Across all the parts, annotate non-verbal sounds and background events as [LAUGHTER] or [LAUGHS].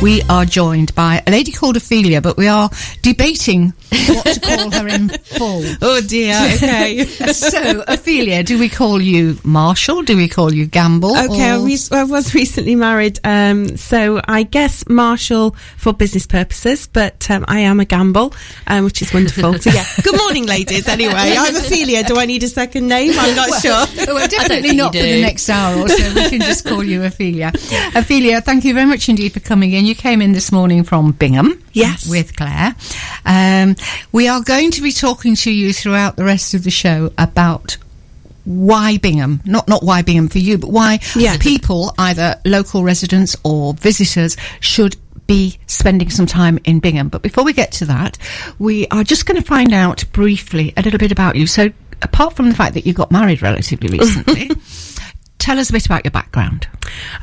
We are joined by a lady called Ophelia, but we are debating what to call her in full. [LAUGHS] Oh dear. Okay. [LAUGHS] so, Ophelia, do we call you Marshall? Do we call you Gamble? Okay, I, re- I was recently married, um, so I guess Marshall for business purposes, but um, I am a gamble, um, which is wonderful. So [LAUGHS] yeah, good morning, ladies. Anyway, I'm Ophelia. Do I need a second name? I'm not sure. Well, definitely not for the next hour or so. We can just call you Ophelia. Ophelia, thank you very much indeed for coming in. You came in this morning from Bingham. Yes. With Claire. Um, we are going to be talking to you throughout the rest of the show about why Bingham, not not why Bingham for you, but why Yeah. people, either local residents or visitors, should be spending some time in Bingham. But before we get to that, we are just going to find out briefly a little bit about you. So, apart from the fact that you got married relatively recently, [LAUGHS] tell us a bit about your background.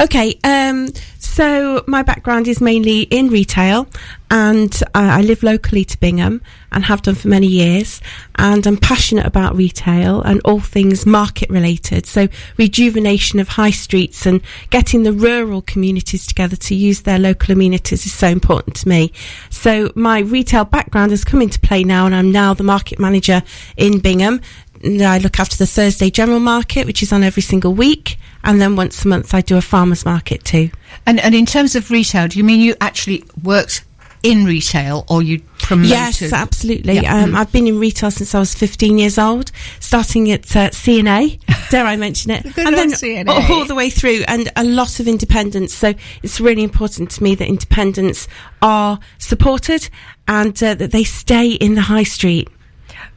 Okay, um, so my background is mainly in retail, and I, I live locally to Bingham and have done for many years. And I'm passionate about retail and all things market related. So rejuvenation of high streets and getting the rural communities together to use their local amenities is so important to me. So my retail background has come into play now, and I'm now the market manager in Bingham. I look after the Thursday general market, which is on every single week, and then once a month I do a farmers market too. And, and in terms of retail, do you mean you actually worked in retail or you promoted? Yes, absolutely. Yeah. Um, I've been in retail since I was 15 years old, starting at uh, C&A, [LAUGHS] dare I mention it, Good and then C&A. all the way through, and a lot of independence. So it's really important to me that independents are supported and uh, that they stay in the high street.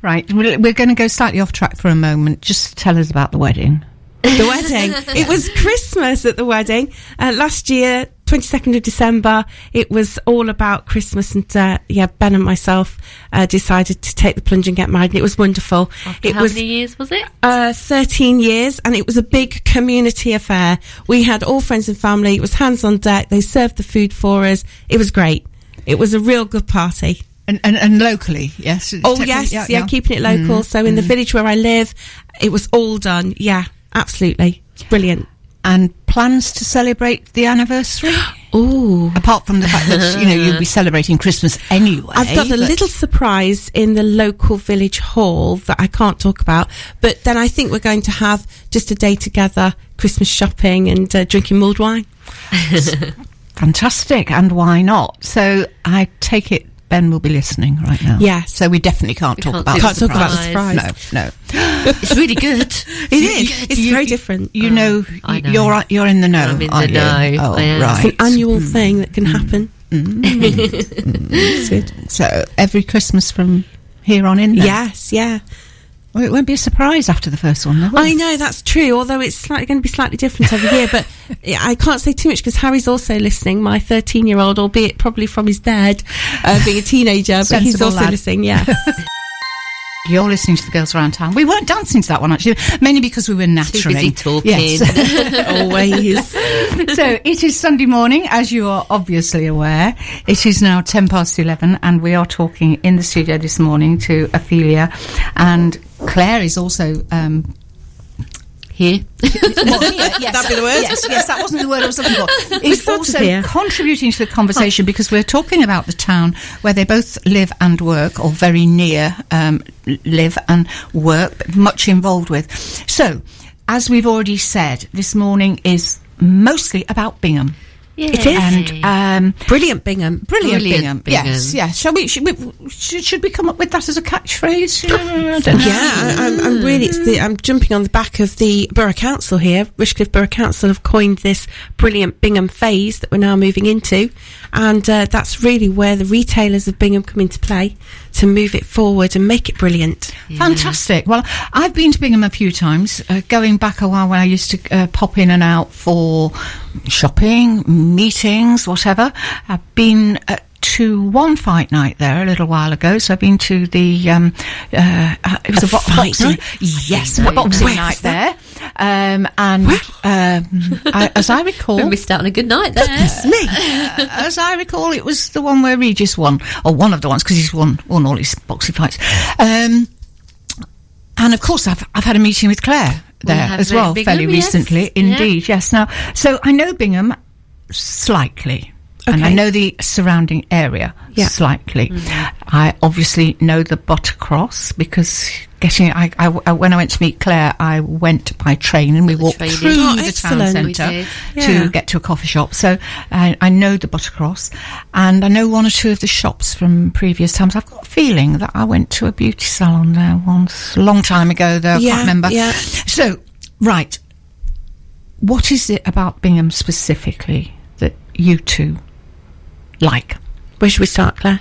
Right, we're, we're going to go slightly off track for a moment. Just tell us about the wedding. the wedding. It was Christmas at the wedding. Uh, last year, 22nd of December, it was all about Christmas. And uh, yeah, Ben and myself uh, decided to take the plunge and get married. And it was wonderful. After it how was many years was it? uh, 13 years and it was a big community affair. We had all friends and family. It was hands on deck. They served the food for us. It was great. It was a real good party. And, and, and locally, yes? Oh yes, yeah, keeping it local. So in the village where I live, it was all done. Yeah, absolutely. It's brilliant. And plans to celebrate the anniversary? [GASPS] Oh, Apart from the fact that, you know, you'll be [LAUGHS] celebrating Christmas anyway. I've got a little surprise in the local village hall that I can't talk about, but then I think we're going to have just a day together, Christmas shopping and uh, drinking mulled wine. [LAUGHS] Fantastic, and why not? So I take it Ben will be listening right now. Yeah. So we definitely can't We talk can't about do the Can't talk about the Surprise. surprise. No, no. [LAUGHS] It's really good. It is. It's very different. You oh, know, I know. you're you're in the know. I'm in the aren't you? know. Oh, oh I am. right. It's an annual mm. thing that can mm. happen. Mm. [LAUGHS] It's good. So every Christmas from here on in. then? Yes, yeah. Well, it won't be a surprise after the first one, though. I know that's true. Although it's slightly going to be slightly different every year, but [LAUGHS] I can't say too much because Harry's also listening. My 13 year old, albeit probably from his dad, uh, being a teenager, but [LAUGHS] he's also lad. listening. Yeah. [LAUGHS] You're listening to the girls around town. We weren't dancing to that one actually, mainly because we were naturally busy talking. Yes. [LAUGHS] [LAUGHS] Always. so it is Sunday morning, as you are obviously aware. It is now ten past eleven, and we are talking in the studio this morning to Ophelia, and Claire is also. Um, Here. well, here, [LAUGHS] yes, That'd be the word. Yes, yes, that wasn't the word I was looking for. [LAUGHS] Is also here. contributing to the conversation because we're talking about the town where they both live and work, or very near um, live and work, much involved with. So, as we've already said, this morning is mostly about Bingham. It is. And um, Brilliant, Bingham. brilliant, Brilliant Bingham. Bingham. Yes, yes. Shall we? Should we? Should, should we come up with that as a catchphrase? [LAUGHS] I don't know. Yeah, I, I'm, I'm really. It's the, I'm jumping on the back of the Borough Council here. Rushcliffe Borough Council have coined this brilliant Bingham phase that we're now moving into, and uh, that's really where the retailers of Bingham come into play to move it forward and make it brilliant. Fantastic. Well, I've been to Bingham a few times, uh, going back a while when I used to uh, pop in and out for shopping, meetings, whatever. I've been uh, to one fight night there a little while ago, so I've been to the. Um, uh, uh, it was a, bo- fight boxing. night? Yes, a boxing night there. Um, and um, I, as I recall, [LAUGHS] We missed out on a good night there. Me. [LAUGHS] as I recall, it was the one where Regis won, or one of the ones, because he's won won all his boxing fights. Um, and of course, I've I've had a meeting with Claire there have as well, Bingham, fairly yes. recently. Yeah. Indeed, yes. Now, so I know Bingham slightly. And I know the surrounding area Yeah. slightly. Mm-hmm. I obviously know the Buttercross because getting I, I, I- when I went to meet Claire, I went by train and we the walked through Oh, the town centre. Yeah. to get to a coffee shop. So I, I know the Buttercross, and I know one or two of the shops from previous times. I've got a feeling that I went to a beauty salon there once, a long time ago. Though I Yeah, can't remember. yeah. So right, what is it about Bingham specifically that you two like? Where should we start, Claire?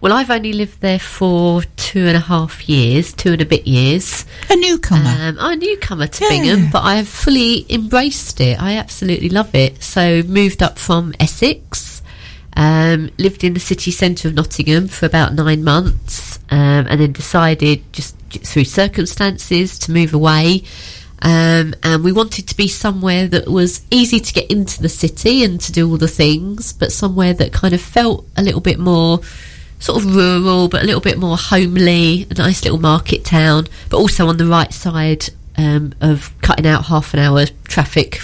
Well, I've only lived there for two and a half years, two and a bit years. A newcomer. Um, I'm a newcomer to Yeah. Bingham, but I have fully embraced it. I absolutely love it. So moved up from Essex, um, lived in the city centre of Nottingham for about nine months, um, and then decided just through circumstances to move away. Um, and we wanted to be somewhere that was easy to get into the city and to do all the things, but somewhere that kind of felt a little bit more sort of rural, but a little bit more homely, a nice little market town, but also on the right side um, of cutting out half an hour traffic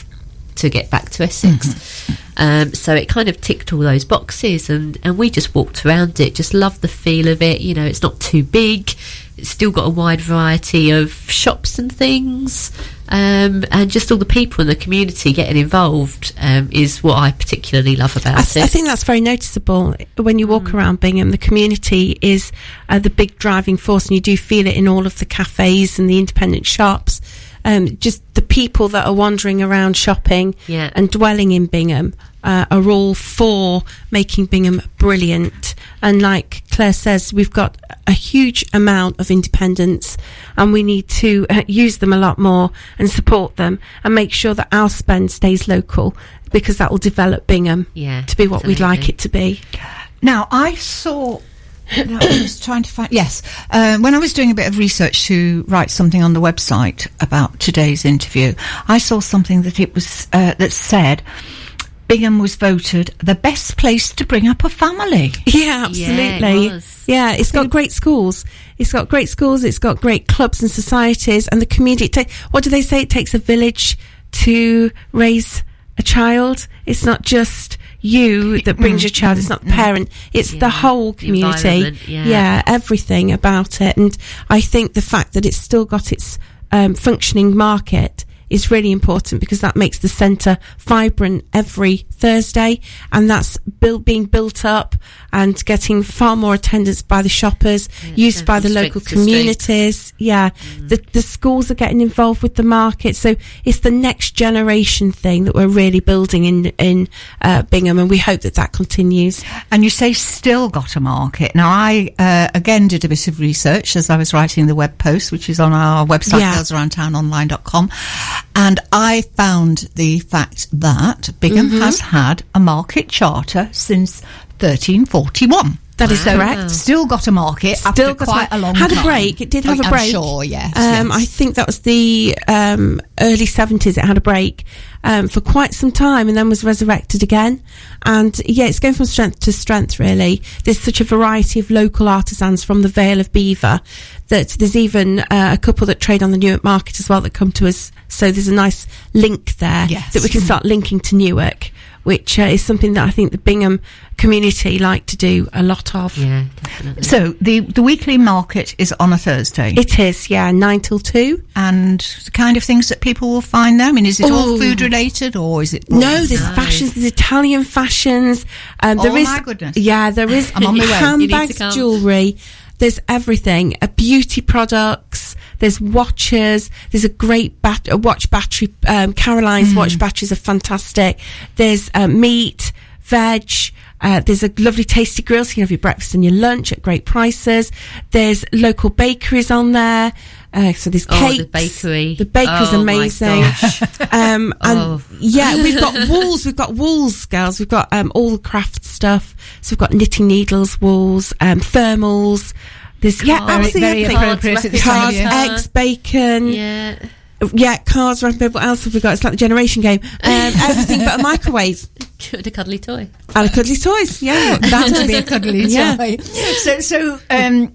to get back to Essex. Um, so it kind of ticked all those boxes, and, and we just walked around it, just loved the feel of it. You know, it's not too big, it's still got a wide variety of shops and things. Um, and just all the people in the community getting involved um, is what I particularly love about I, th- it. I think that's very noticeable when you walk around Bingham. The community is uh, the big driving force, and you do feel it in all of the cafes and the independent shops. Um, just the people that are wandering around shopping Yeah. and dwelling in Bingham uh, are all for making Bingham brilliant. And like Claire says, we've got a huge amount of independence, and we need to uh, use them a lot more and support them and make sure that our spend stays local because that will develop Bingham Yeah, to be what we'd like it to be. Now, I saw. [COUGHS] no, I was trying to find. Yes, uh, when I was doing a bit of research to write something on the website about today's interview, I saw something that it was uh, that said Bingham was voted the best place to bring up a family. Yeah, Yeah, absolutely. it. Yeah, it's got great schools. It's got great schools. It's got great clubs and societies, and the community. Ta- what do they say? It takes a village to raise a child. It's not just you that brings your child. It's not the parent. It's the whole community. environment, yeah. everything about it. And I think the fact that it's still got its um, functioning market is really important because that makes the centre vibrant every Thursday, and that's built being built up and getting far more attendance by the shoppers, used by the from local strength to strength. communities. Yeah, the the schools are getting involved with the market, so it's the next generation thing that we're really building in in uh, Bingham, and we hope that that continues. And you say still got a market. Now, I uh, again did a bit of research as I was writing the web post, which is on our website, Yeah. girlsaroundtownonline.com. And I found the fact that Bingham Mm-hmm. has had a market charter since 1341. That is So correct. Still got a market Still quite a, long had time. a break. It did have I'm a break. sure, yes. Um, yes. I think that was the um, early seventies. It had a break um, for quite some time, and then was resurrected again. And yeah, it's going from strength to strength. Really, there's such a variety of local artisans from the Vale of Belvoir that there's even uh, a couple that trade on the Newark market as well that come to us. So there's a nice link there Yes. that we can start linking to Newark, which uh, is something that I think the Bingham community like to do a lot of. yeah, definitely. So the, the weekly market is on a Thursday. It is, yeah, nine till two. and the kind of things that people will find there. I mean, is it all Oh. food related or is it? No, there's No. fashions, there's Italian fashions. Um, there Oh, is, my goodness. Yeah, there is I'm on my way. You need to handbags, come. There's everything. Uh, beauty products. There's watches. There's a great bat- a watch battery. Um, Caroline's Mm. watch batteries are fantastic. There's uh, meat, veg. Uh, there's a lovely tasty grill, so you can have your breakfast and your lunch at great prices. There's local bakeries on there. Uh, so there's Oh, cakes. the bakery. The bakery's Oh, my amazing. gosh. [LAUGHS] Um, and Oh. yeah, [LAUGHS] we've got wools. We've got wools, girls. We've got um, all the craft stuff. So we've got knitting needles, wools, um, thermals. There's yeah, Cards, very absolutely. Cards, appropriate at this rapid time of Cars, eggs, bacon. Yeah. Yeah, cars, rapid. What else have we got? It's like the generation game. Um, [LAUGHS] everything but a microwave A cuddly toy. and a cuddly toys. Yeah, that would be a cuddly Yeah. toy. So, so um,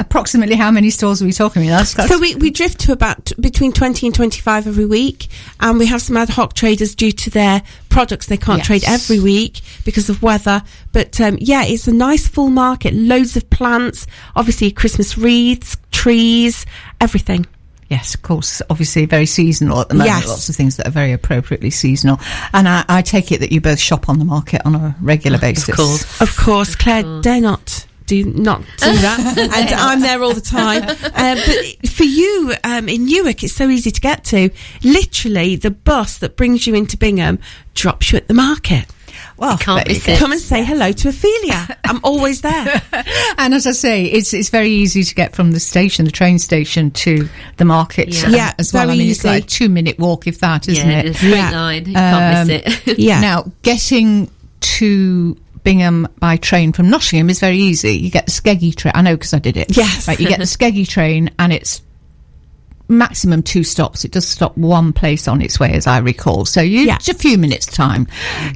approximately how many stores are we talking about? That's, that's So we, we drift to about t- between 20 and 25 every week. And we have some ad hoc traders due to their products. They can't Yes. trade every week because of weather. But um, yeah, it's a nice full market. Loads of plants. Obviously, Christmas wreaths, trees, everything. Yes, of course. Obviously, very seasonal at the moment. Yes. Lots of things that are very appropriately seasonal. And I, I take it that you both shop on the market on a regular basis. Of course. Of course, Claire, dare not do not do [LAUGHS] that. and I'm there all the time. Uh, [LAUGHS] but for you um, in Newark, it's so easy to get to. Literally, the bus that brings you into Bingham drops you at the market. Well, can't there miss it. Come and say hello to Ophelia. I'm always there. [LAUGHS] And as I say, it's it's very easy to get from the station, the train station, to the market. Yeah. uh, Yeah, as well. I very mean, it's like a two minute walk, if that, isn't yeah, it? it's a straight Yeah. line. You can't miss it. Yeah. Now, getting to Bingham by train from Nottingham is very easy. You get the Skeggy train. I know because I did it. Yes. Right, you get the [LAUGHS] Skeggy train and it's maximum two stops. It does stop one place on its way, as I recall. So you, Yeah. it's a few minutes time.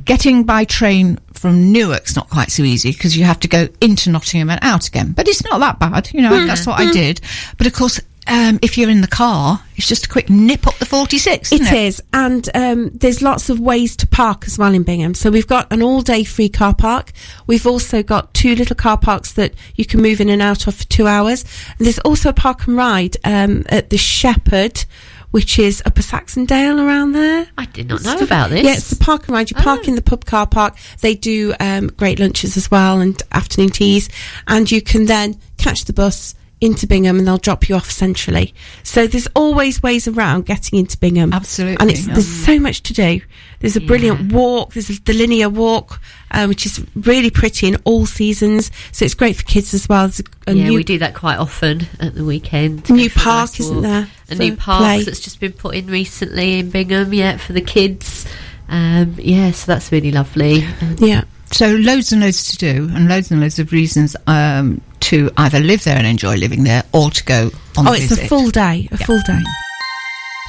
Getting by train from Newark's not quite so easy because you have to go into Nottingham and out again. But it's not that bad. You know, hmm, that's what I hmm. did. But of course, um, if you're in the car, it's just a quick nip up the 46, It isn't it? is, and um, there's lots of ways to park as well in Bingham. So we've got an all-day free car park. We've also got two little car parks that you can move in and out of for two hours. And there's also a park and ride um, at the Shepherd, which is Upper Saxondale around there. I did not know about this. Yeah, it's the park and ride. You park Oh. in the pub car park. They do um, great lunches as well and afternoon teas, and you can then catch the bus into Bingham and they'll drop you off centrally. So there's always ways around getting into Bingham. Absolutely, and it's there's so much to do. There's a brilliant walk. There's the linear walk, uh, which is really pretty in all seasons. So it's great for kids as well. There's a, a yeah, new we do that quite often at the weekend. New go for a park, nice isn't there, A new park play? that's just been put in recently in Bingham, yeah, for the kids. Um, yeah, so that's really lovely. Um, yeah. So loads and loads to do, and loads and loads of reasons um, to either live there and enjoy living there, or to go on Oh, a it's visit. a full day. A full day.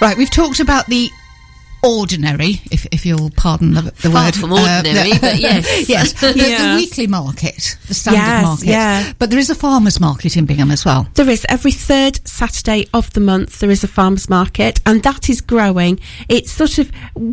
Right, we've talked about the ordinary, if, if you'll pardon the, the Far word. from ordinary, the- but [LAUGHS] yes. yes, the, the weekly market, the standard Yes, market. yeah. But there is a farmers market in Bingham as well. There is every third Saturday of the month. There is a farmers market, and that is growing. It sort of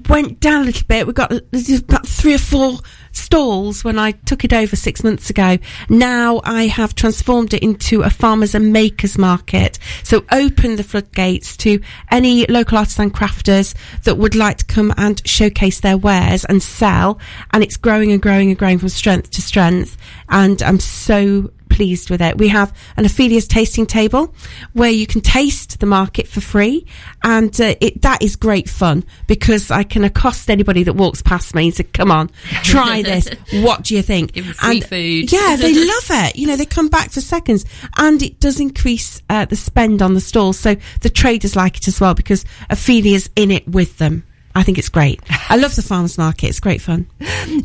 went down a little bit. We've got about three or four stalls when I took it over six months ago. Now I have transformed it into a farmers and makers market. So open the floodgates to any local artisan crafters that would like to come and showcase their wares and sell. And it's growing and growing and growing from strength to strength. And I'm so pleased with it. We have an Ophelia's tasting table where you can taste the market for free, and uh, it, that is great fun because I can accost anybody that walks past me and say, "Come on, try [LAUGHS] this. What do you think?" Give free and food. yeah, they [LAUGHS] love it. You know, they come back for seconds, and it does increase uh, the spend on the stall. So the traders like it as well because Ophelia's in it with them. I think it's great. I love the farmers market. It's great fun.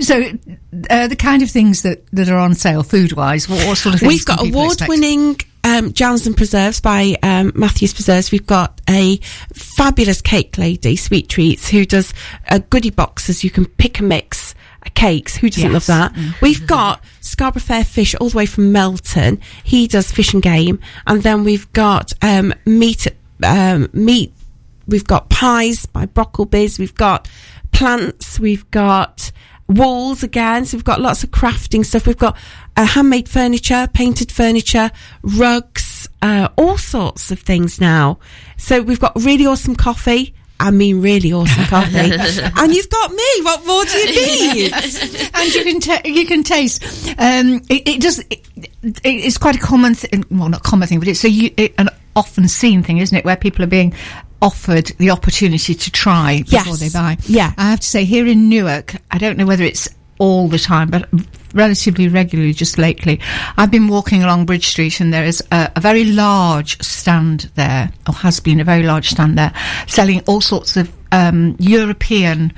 So, uh, the kind of things that, that are on sale food wise, what, what sort of things? We've got expect? award-winning um, jams and preserves by um, Matthews Preserves. We've got a fabulous cake lady, Sweet Treats, who does a goodie boxes. You can pick and mix cakes. Who doesn't Yes. love that? We've got Scarborough Fair Fish all the way from Melton. He does fish and game, and then we've got um, meat. Um, meat. We've got pies by Brockleby's. We've got plants. We've got walls again. So we've got lots of crafting stuff. We've got uh, handmade furniture, painted furniture, rugs, uh, all sorts of things now. So we've got really awesome coffee. I mean, really awesome coffee. [LAUGHS] and you've got me. What more do you [LAUGHS] need? and you can ta- you can taste. Um, it, it does. It, it, it's quite a common, th- well, not common thing, but it's a u- it, an often seen thing, isn't it? Where people are being offered the opportunity to try before Yes. they buy. Yeah. I have to say, here in Newark, I don't know whether it's all the time, but relatively regularly just lately, I've been walking along Bridge Street and there is a, a very large stand there, or has been a very large stand there, selling all sorts of um, European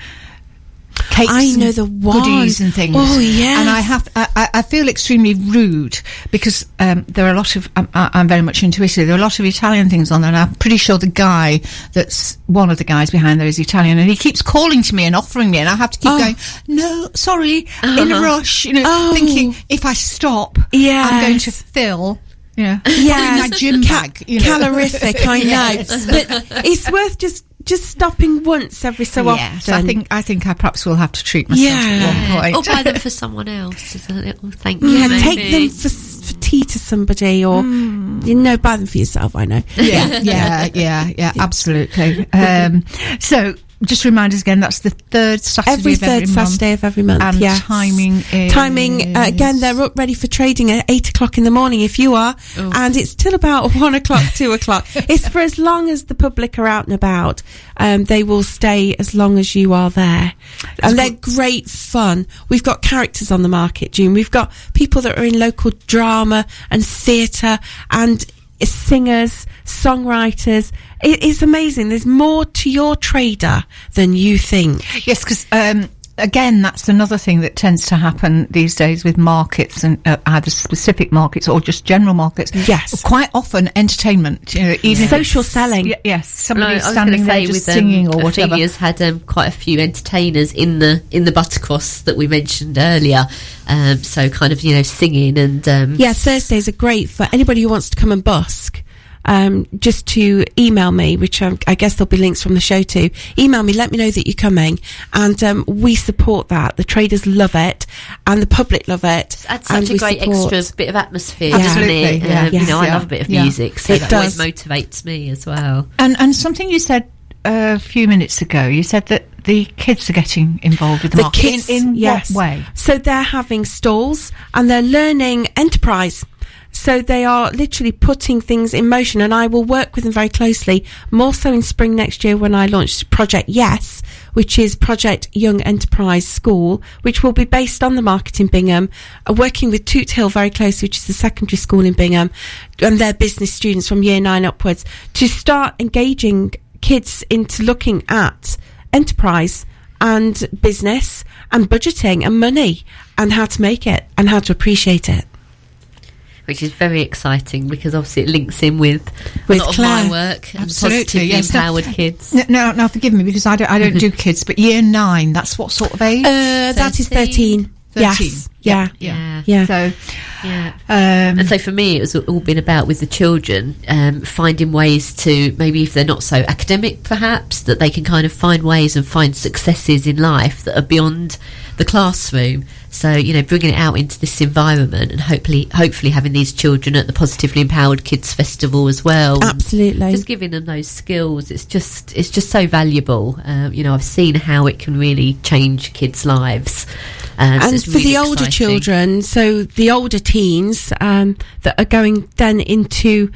cakes I know the one. goodies and things. Oh, yes. And I have, I, I- feel extremely rude because um, there are a lot of, I'm, I'm very much into Italy. There are a lot of Italian things on there, and I'm pretty sure the guy that's one of the guys behind there is Italian, and he keeps calling to me and offering me, and I have to keep Oh. going, no, sorry, in a rush, you know, Oh. thinking if I stop, Yes. I'm going to fill Yeah. Yeah, my gym bag. You know. calorific. I [LAUGHS] know, but it's worth just just stopping once every so yes, often. I think I think I perhaps will have to treat myself Yeah. at one point. or buy them for [LAUGHS] someone else as a little thank you. yeah, maybe. take them for, for tea to somebody, or you know, buy them for yourself. I know. yeah, yeah, yeah, yeah, [LAUGHS] absolutely. Um, so, just remind us again, that's the third Saturday Every of third every month. Saturday of every month. And yes. timing is timing uh, again. They're up ready for trading at eight o'clock in the morning if you are, and it's till about [LAUGHS] one o'clock, two o'clock. It's for as long as the public are out and about. Um, they will stay as long as you are there, and they're great fun. We've got characters on the market, June. We've got people that are in local drama and theatre and singers, songwriters. It is amazing. There's more to your trader than you think. Yes, because um, again, that's another thing that tends to happen these days with markets and uh, either specific markets or just general markets. Yes. quite often entertainment. You know, even Social selling. y- yes, Well, somebody I was standing gonna there say just with, singing um, or whatever. Ophelia's had um, quite a few entertainers in the in the Buttercross that we mentioned earlier. Um, so kind of you know singing and um, Yeah, Thursdays are great for anybody who wants to come and busk. Um, just to email me, which um, I guess there'll be links from the show to. Email me, let me know that you're coming, and um, we support that. The traders love it, and the public love it. adds and such a great support- extra bit of atmosphere, Yeah. doesn't Absolutely, it? yeah. Um, You Yes. know, I Yeah. love a bit of Yeah. music, so It that always does. motivates me as well. And and something you said a few minutes ago, you said that the kids are getting involved with the, The market. kids, in, in yes. what way? So they're having stalls and they're learning enterprise. So they are literally putting things in motion, and I will work with them very closely. More so in spring next year when I launch Project Yes, which is Project Young Enterprise School, which will be based on the market in Bingham, uh, working with Toot Hill very closely, which is the secondary school in Bingham, and their business students from year nine upwards to start engaging kids into looking at enterprise and business and budgeting and money and how to make it and how to appreciate it. Which is very exciting because obviously it links in with, With a lot Claire. of my work and Absolutely, positively yes. Now- kids. N- No, now forgive me because I don't I don't do [LAUGHS] kids, but year nine. That's what sort of age? Uh, that is 13. 13. Yes. Yeah. Yeah. Yeah. So, Yeah. um, And so for me, it was all been about with the children um, finding ways to maybe if they're not so academic, perhaps that they can kind of find ways and find successes in life that are beyond the classroom. So you know, bringing it out into this environment and hopefully, hopefully having these children at the Positively Empowered Kids Festival as well. Absolutely. just giving them those skills. It's just it's just so valuable. Um, you know, I've seen how it can really change kids' lives. Um, so and for really the older exciting. children, so the older teens um, that are going then into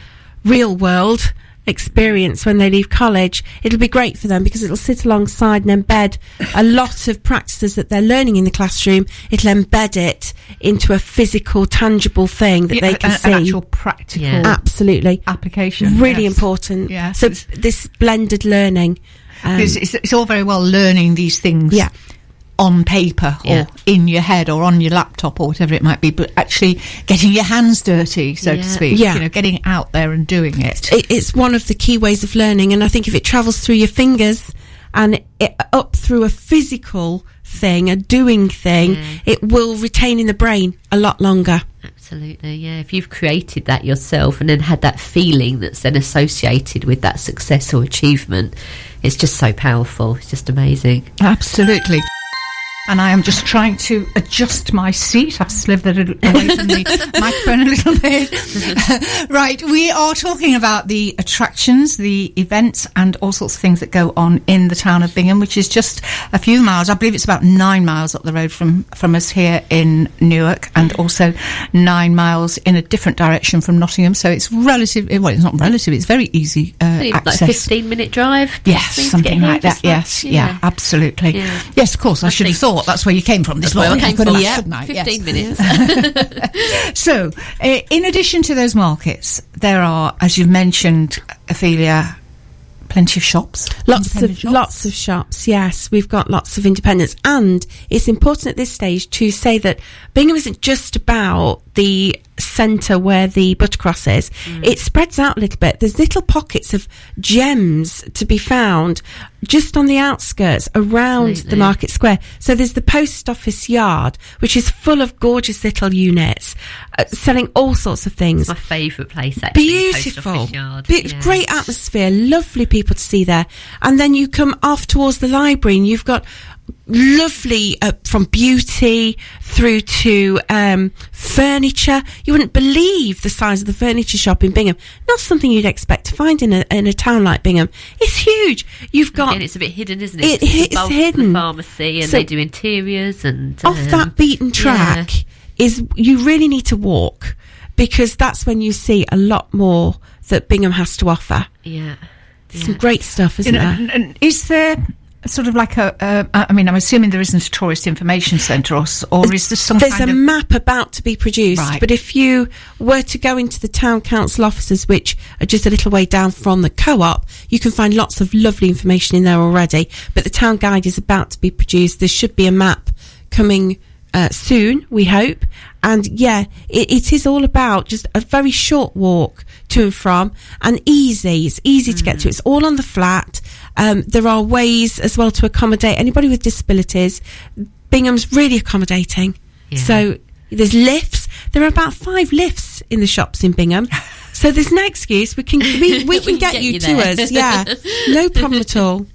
real world experience when they leave college, it'll be great for them because it'll sit alongside and embed a lot of practices that they're learning in the classroom. It'll embed it into a physical, tangible thing that yeah, they can an, see. an actual practical Yeah. Absolutely. application. Really yes. important. Yes. So this blended learning. Um, Because it's, it's all very well learning these things Yeah. On paper or Yeah. in your head or on your laptop or whatever it might be, but actually getting your hands dirty, so Yeah. to speak. Yeah. You know, getting out there and doing it. it, it's one of the key ways of learning. And I think if it travels through your fingers and it, up through a physical thing, a doing thing, Mm. it will retain in the brain a lot longer. Absolutely, yeah. If you've created that yourself and then had that feeling that's then associated with that success or achievement, it's just so powerful. It's just amazing. Absolutely. And I am just trying to adjust my seat. I've slithered it away from the [LAUGHS] microphone a little bit. [LAUGHS] right, we are talking about the attractions, the events, and all sorts of things that go on in the town of Bingham, which is just a few miles. I believe it's about nine miles up the road from from us here in Newark, and also nine miles in a different direction from Nottingham. So it's relative. Well, it's not relative. It's very easy uh, access. Like fifteen minute drive. Yes, something like that. just Yes, yeah, absolutely. Yeah. Yes, of course. I, I should have think- thought that's where you came from this That's where I morning. came could from. have, Yeah, shouldn't I? Yes. fifteen minutes. [LAUGHS] So, uh, in addition to those markets, there are, as you've mentioned, Ophelia, plenty of shops. Lots of shops. lots of shops. Yes, we've got lots of independents, and it's important at this stage to say that Bingham isn't just about the centre where the buttercross is, Mm. it spreads out a little bit. There's little pockets of gems to be found just on the outskirts around the market square. So there's the post office yard, which is full of gorgeous little units, uh, selling all sorts of things. My favourite place, actually. Beautiful. Be- Yeah. great atmosphere, lovely people to see there. And then you come off towards the library, and you've got lovely uh, from beauty through to um, furniture. You wouldn't believe the size of the furniture shop in Bingham. Not something you'd expect to find in a in a town like Bingham. It's huge. You've got Again, it's a bit hidden, isn't It- it? It's it's hidden. The pharmacy, and So- they do interiors and off um, that beaten track is you really need to walk because that's when you see a lot more that Bingham has to offer. Yeah, Some yeah. great stuff, isn't You know, there? and- and is there sort of like a? Uh, I mean, I'm assuming there isn't a tourist information centre, or, or is there some There's a of? map about to be produced, Right. but if you were to go into the town council offices, which are just a little way down from the co-op, you can find lots of lovely information in there already. But the town guide is about to be produced. There should be a map coming uh, soon, we hope. And yeah, it, it is all about just a very short walk to and from and easy. It's easy to Mm. get to. It's all on the flat. Um, there are ways as well to accommodate anybody with disabilities. Bingham's really accommodating. Yeah. So there's lifts. There are about five lifts in the shops in Bingham. [LAUGHS] So there's no excuse. We can we, we [LAUGHS] can get, get you, you to us. Yeah, no problem at all.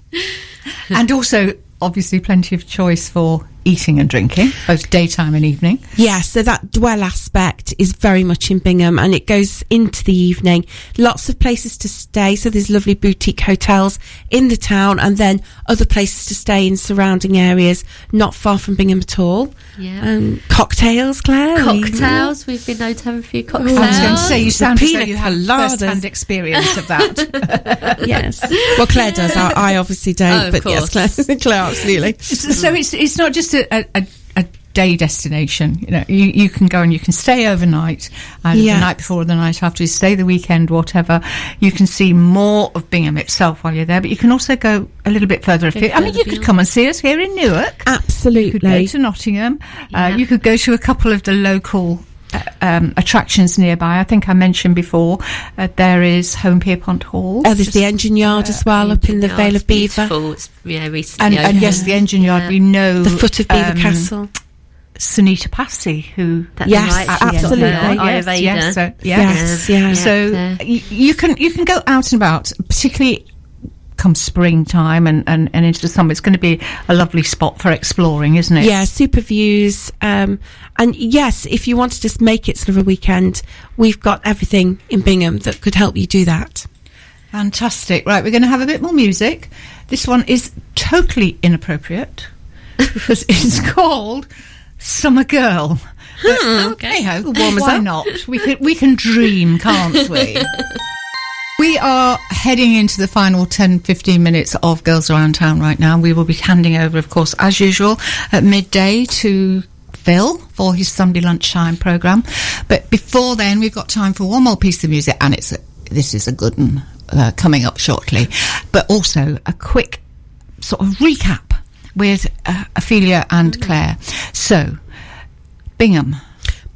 [LAUGHS] and also, obviously, plenty of choice for eating and drinking, both daytime and evening. Yeah, so that dwell aspect is very much in Bingham and it goes into the evening. Lots of places to stay. So there's lovely boutique hotels in the town and then other places to stay in surrounding areas not far from Bingham at all. Yeah. Um, cocktails, Claire? cocktails. We've been known to have a few cocktails. I was going to say, you sound as though you have coladas. first-hand experience of that. [LAUGHS] yes. Well, Claire does. I, I obviously don't. Oh, of but yes, course. Claire, [LAUGHS] Claire absolutely. so so it's it's not just a, a, a, a day destination. You know, you, you can go and you can stay overnight, Yeah. the night before or the night after. You stay the weekend, whatever. You can see more of Bingham itself while you're there, but you can also go a little bit further afield. I mean, you could come and see us here in Newark. Absolutely. You could go to Nottingham. Yeah. Uh, you could go to a couple of the local. Uh, um, attractions nearby. I think I mentioned before uh, there is Holme Pierrepont Hall. Oh, there's the engine yard as well up in the Yeah, Vale of Belvoir. beautiful. It's, yeah, recently and, and opened. yes, the engine yard. Yeah. We know The foot of Belvoir um, Castle. Sunita Passy, who That's Yes, right, absolutely. her Eye of yes, Ada. yes, so, yeah. Yes, yeah. So Yeah. y- you can you can go out and about, particularly come springtime and, and, and into the summer. It's going to be a lovely spot for exploring, isn't it? Yeah, super views. Um, and yes, if you want to just make it sort of a weekend, we've got everything in Bingham that could help you do that. Fantastic. Right, we're going to have a bit more music. This one is totally inappropriate [LAUGHS] because it's called Summer Girl. But, okay. Hey ho, why not? We can we can dream, can't we? [LAUGHS] we are heading into the final 10 15 minutes of Girls Around Town right now. We will be handing over, of course, as usual, at midday to Phil for his Sunday lunchtime programme. But before then, we've got time for one more piece of music, and it's a, this is a good one uh, coming up shortly. But also a quick sort of recap with uh, Ophelia and Claire. So, Bingham,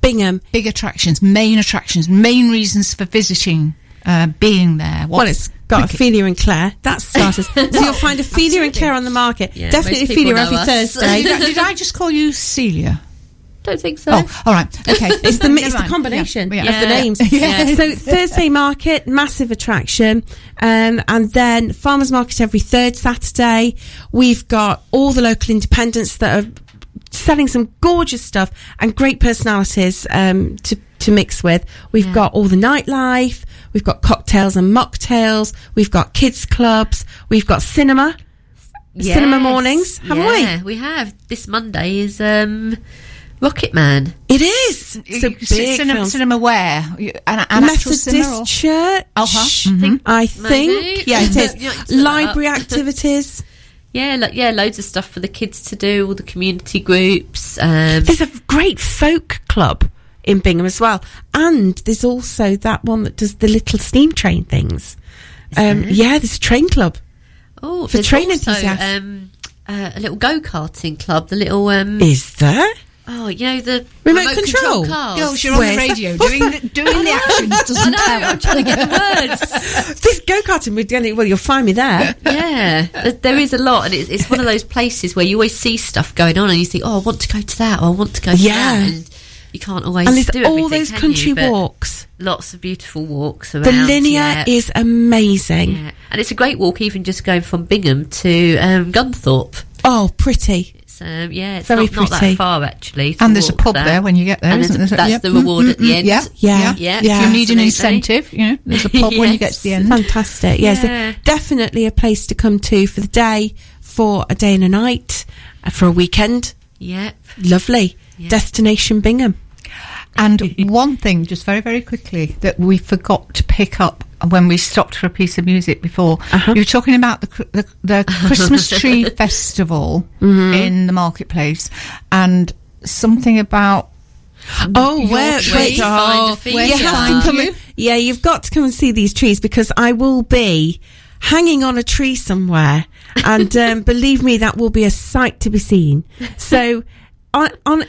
Bingham. big attractions, main attractions, main reasons for visiting, uh, being there. What Well, it's got Ophelia and Claire. That's starters. so you'll find [LAUGHS] Ophelia and Claire on the market. Yeah, Definitely most people Ophelia every us. Thursday. did, I, did I just call you Celia? Don't think so. Oh, all right. Okay. [LAUGHS] It's the, it's the combination Yeah, of the names. Yeah. So Thursday market, massive attraction, um, and then farmers market every third Saturday. We've got all the local independents that are selling some gorgeous stuff and great personalities um, to to mix with. We've Yeah. got all the nightlife. We've got cocktails and mocktails. We've got kids clubs. We've got cinema. Cinema mornings, haven't we? yeah, we? have. This Monday is um, Rocket Man. It is. It's a You- big cinema, film. cinema where? You- An, an Methodist cinema? Church. Uh-huh. Mhm. I Maybe. think. Yeah, it is. You like to look that Library activities. Yeah, lo- yeah, loads of stuff for the kids to do. All the community groups. Um, There's a great folk club in Bingham as well, and there's also that one that does the little steam train things. Um, yeah, there's a train club. oh, for there's train also, enthusiasts. um, uh, a little go karting club. The little um, Is there? Oh, you know the Remote control? cars. Girls, you're on the radio doing the, doing the [LAUGHS] actions I doesn't know. tell. I'm trying to get the words. [LAUGHS] this go karting we're doing. Well, you'll find me there. yeah, there- there is a lot, and it's, it's one of those places where you always see stuff going on, and you think, "Oh, I want to go to that, or I want to go to Yeah. that," and you can't always and there's do all those country you? Walks. Lots of beautiful walks around. The linear yeah. is amazing. Yeah. and it's a great walk, even just going from Bingham to um, Gunthorpe. Oh, pretty. It's, um, yeah, it's Very not, not that far actually. And there's a pub that. there when you get there, And isn't there? That's Yep. the reward at the end. Yeah. Yeah. Yeah. If you need an incentive, you know, there's a pub when you get to the end. Fantastic. Yes, Yeah. definitely a place to come to for the day, for a day and a night, uh, for a weekend. Yep. Lovely. Yeah. Destination Bingham. And [LAUGHS] one thing, just very, very quickly, that we forgot to pick up when we stopped for a piece of music before. Uh-huh. You were talking about the, the, the [LAUGHS] Christmas tree festival Mm-hmm. in the marketplace and something about Oh, Your where, wait, oh, you have to come. you. and- yeah, you've got to come and see these trees because I will be hanging on a tree somewhere, and um, [LAUGHS] believe me, that will be a sight to be seen. So, on on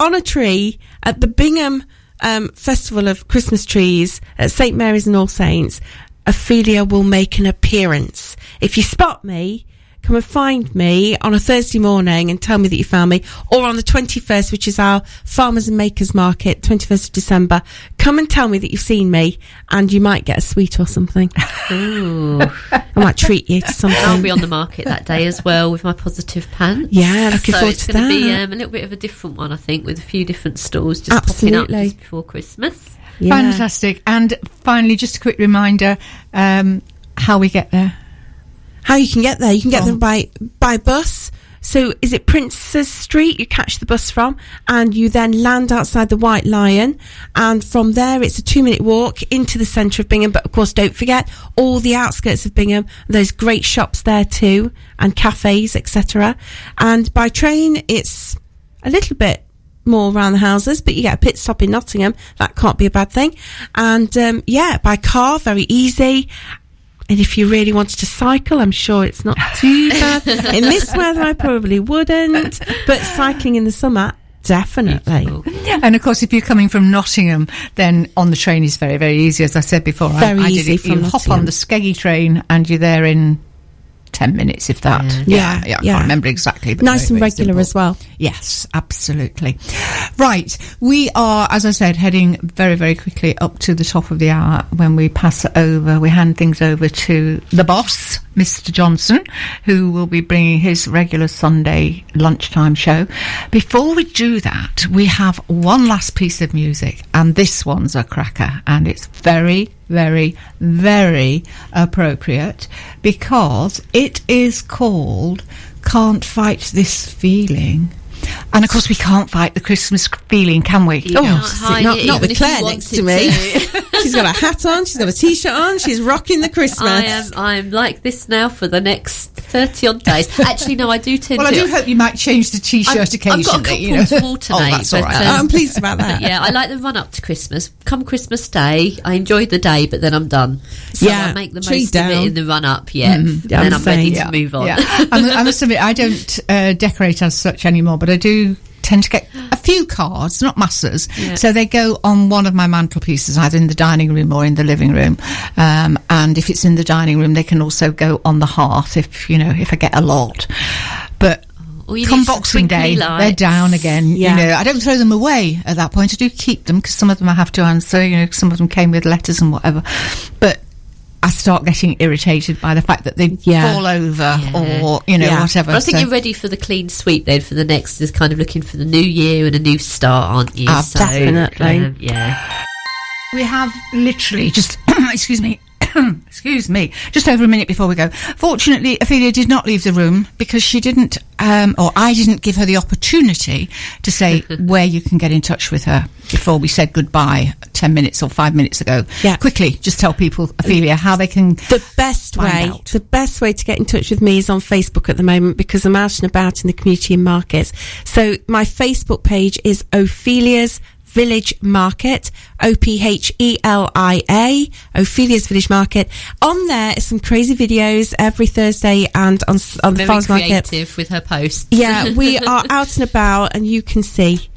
on a tree at the Bingham um, Festival of Christmas Trees at St Mary's and All Saints, Ophelia will make an appearance. If you spot me. Come and find me on a Thursday morning and tell me that you found me, or on the 21st, which is our Farmers and Makers Market, 21st of December. Come and tell me that you've seen me, and you might get a sweet or something. Ooh. [LAUGHS] I might treat you to something. I'll be on the market that day as well with my positive pants. Yeah, looking so forward it's going to be um, a little bit of a different one, I think, with a few different stalls just popping up just before Christmas. Yeah. fantastic. And finally, just a quick reminder um, how we get there. How you can get there? You can get them by by bus. So is it Princess Street? You catch the bus from, and you then land outside the White Lion, and from there it's a two minute walk into the centre of Bingham. But of course, don't forget all the outskirts of Bingham. There's great shops there too, and cafes, etc. And by train, it's a little bit more around the houses, but you get a pit stop in Nottingham. That can't be a bad thing. And um, yeah, by car, very easy. And if you really wanted to cycle, I'm sure it's not too bad. [LAUGHS] in this weather, I probably wouldn't. But cycling in the summer, definitely. And of course, if you're coming from Nottingham, then on the train is very, very easy. As I said before, I- Very I, did easy it. from You hop on the Skeggy train and you're there in ten minutes, if that. Yeah. Yeah, Yeah, yeah. I yeah. can't remember exactly. But Nice very, and regular simple. as well. Yes, absolutely. Right. We are, as I said, heading very, very quickly up to the top of the hour when we pass it over. We hand things over to the boss, Mr. Johnson, who will be bringing his regular Sunday lunchtime show. Before we do that, we have one last piece of music, and this one's a cracker, and it's very, very, very appropriate because it is called Can't Fight This Feeling. And of course, we can't fight the Christmas feeling, can we? You Oh, can't hide not, it not with Claire next to me. to. [LAUGHS] she's got a hat on, she's got a t-shirt on, she's rocking the Christmas. I am I'm like this now for the next thirty odd days. [LAUGHS] Actually, no, I do tend to Well, I do hope you might change the T-shirt I've, I've got a couple you know. to alternate. [LAUGHS] oh, that's all but, right. um, I'm pleased about that. [LAUGHS] yeah, I like the run up to Christmas. Come Christmas Day, I enjoy the day, but then I'm done. So Yeah, I make the most of down. it in the run up. Yeah, Yeah, then I'm I'm, ready to move on. Yeah, I, I must admit, I don't uh, decorate as such anymore, but I do tend to get a few cards, not masses. Yeah. So they go on one of my mantelpieces, either in the dining room or in the living room. Um, and if it's in the dining room, they can also go on the hearth if you know if I get a lot. But come Boxing Day, they're down again. Yeah. You know, I don't throw them away at that point. I do keep them because some of them I have to answer. You know, some of them came with letters and whatever. But I start getting irritated by the fact that they Yeah. fall over Yeah. or you know Yeah. whatever. But I think So- you're ready for the clean sweep then for the next is kind of looking for the new year and a new start, aren't you? Ah, definitely. um, yeah. We have literally just, [COUGHS] excuse me, [COUGHS] excuse me, just over a minute before we go. Fortunately, Ophelia did not leave the room because she didn't, um, or I didn't give her the opportunity to say [LAUGHS] where you can get in touch with her before we said goodbye 10 minutes or five minutes ago. Yeah. Quickly, just tell people, Ophelia, how they can. The best way, out. the best way to get in touch with me is on Facebook at the moment because I'm out and about in the community and markets. So my Facebook page is Ophelia's Village Market, O P H E L I A, Ophelia's Village Market. On there is some crazy videos every Thursday and on, on the Very farmers market. creative with her posts. Yeah, we [LAUGHS] are out and about, and you can see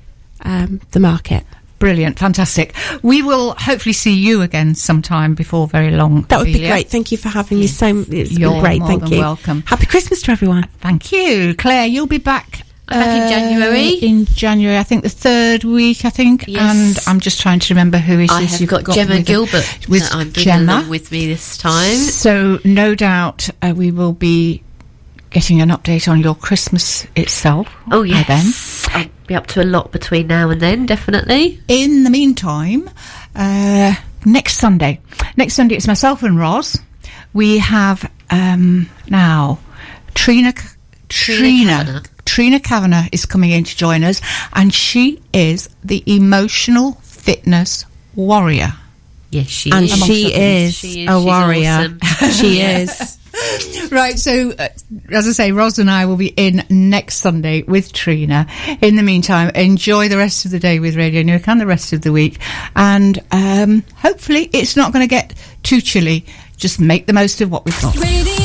um, the market. Brilliant, fantastic. We will hopefully see you again sometime before very long. That would be great. Thank you for having me. So it's You're been great. more Thank than you. welcome. Happy Christmas to everyone. Thank you, Claire. You'll be back. Back in uh, January. In January, I think the third week. I think, Yes. and I'm just trying to remember who it is. I have you've got, Gemma with- Gilbert with I'm bringing Gemma. along with me this time. So no doubt uh, we will be getting an update on your Christmas itself. Oh by yes, then. I'll be up to a lot between now and then, definitely. In the meantime, uh, next Sunday, next Sunday it's myself and Roz. We have um, now Trina. C- Trina. Kavanagh. Trina Kavanagh is coming in to join us, and she is the emotional fitness warrior. Yes, she And is. she is, She is. a She's warrior. awesome. [LAUGHS] she is. [LAUGHS] Right, so uh, as I say, Ros and I will be in next Sunday with Trina. In the meantime, enjoy the rest of the day with Radio Newark and the rest of the week, and um, hopefully it's not going to get too chilly. Just make the most of what we've got. Radio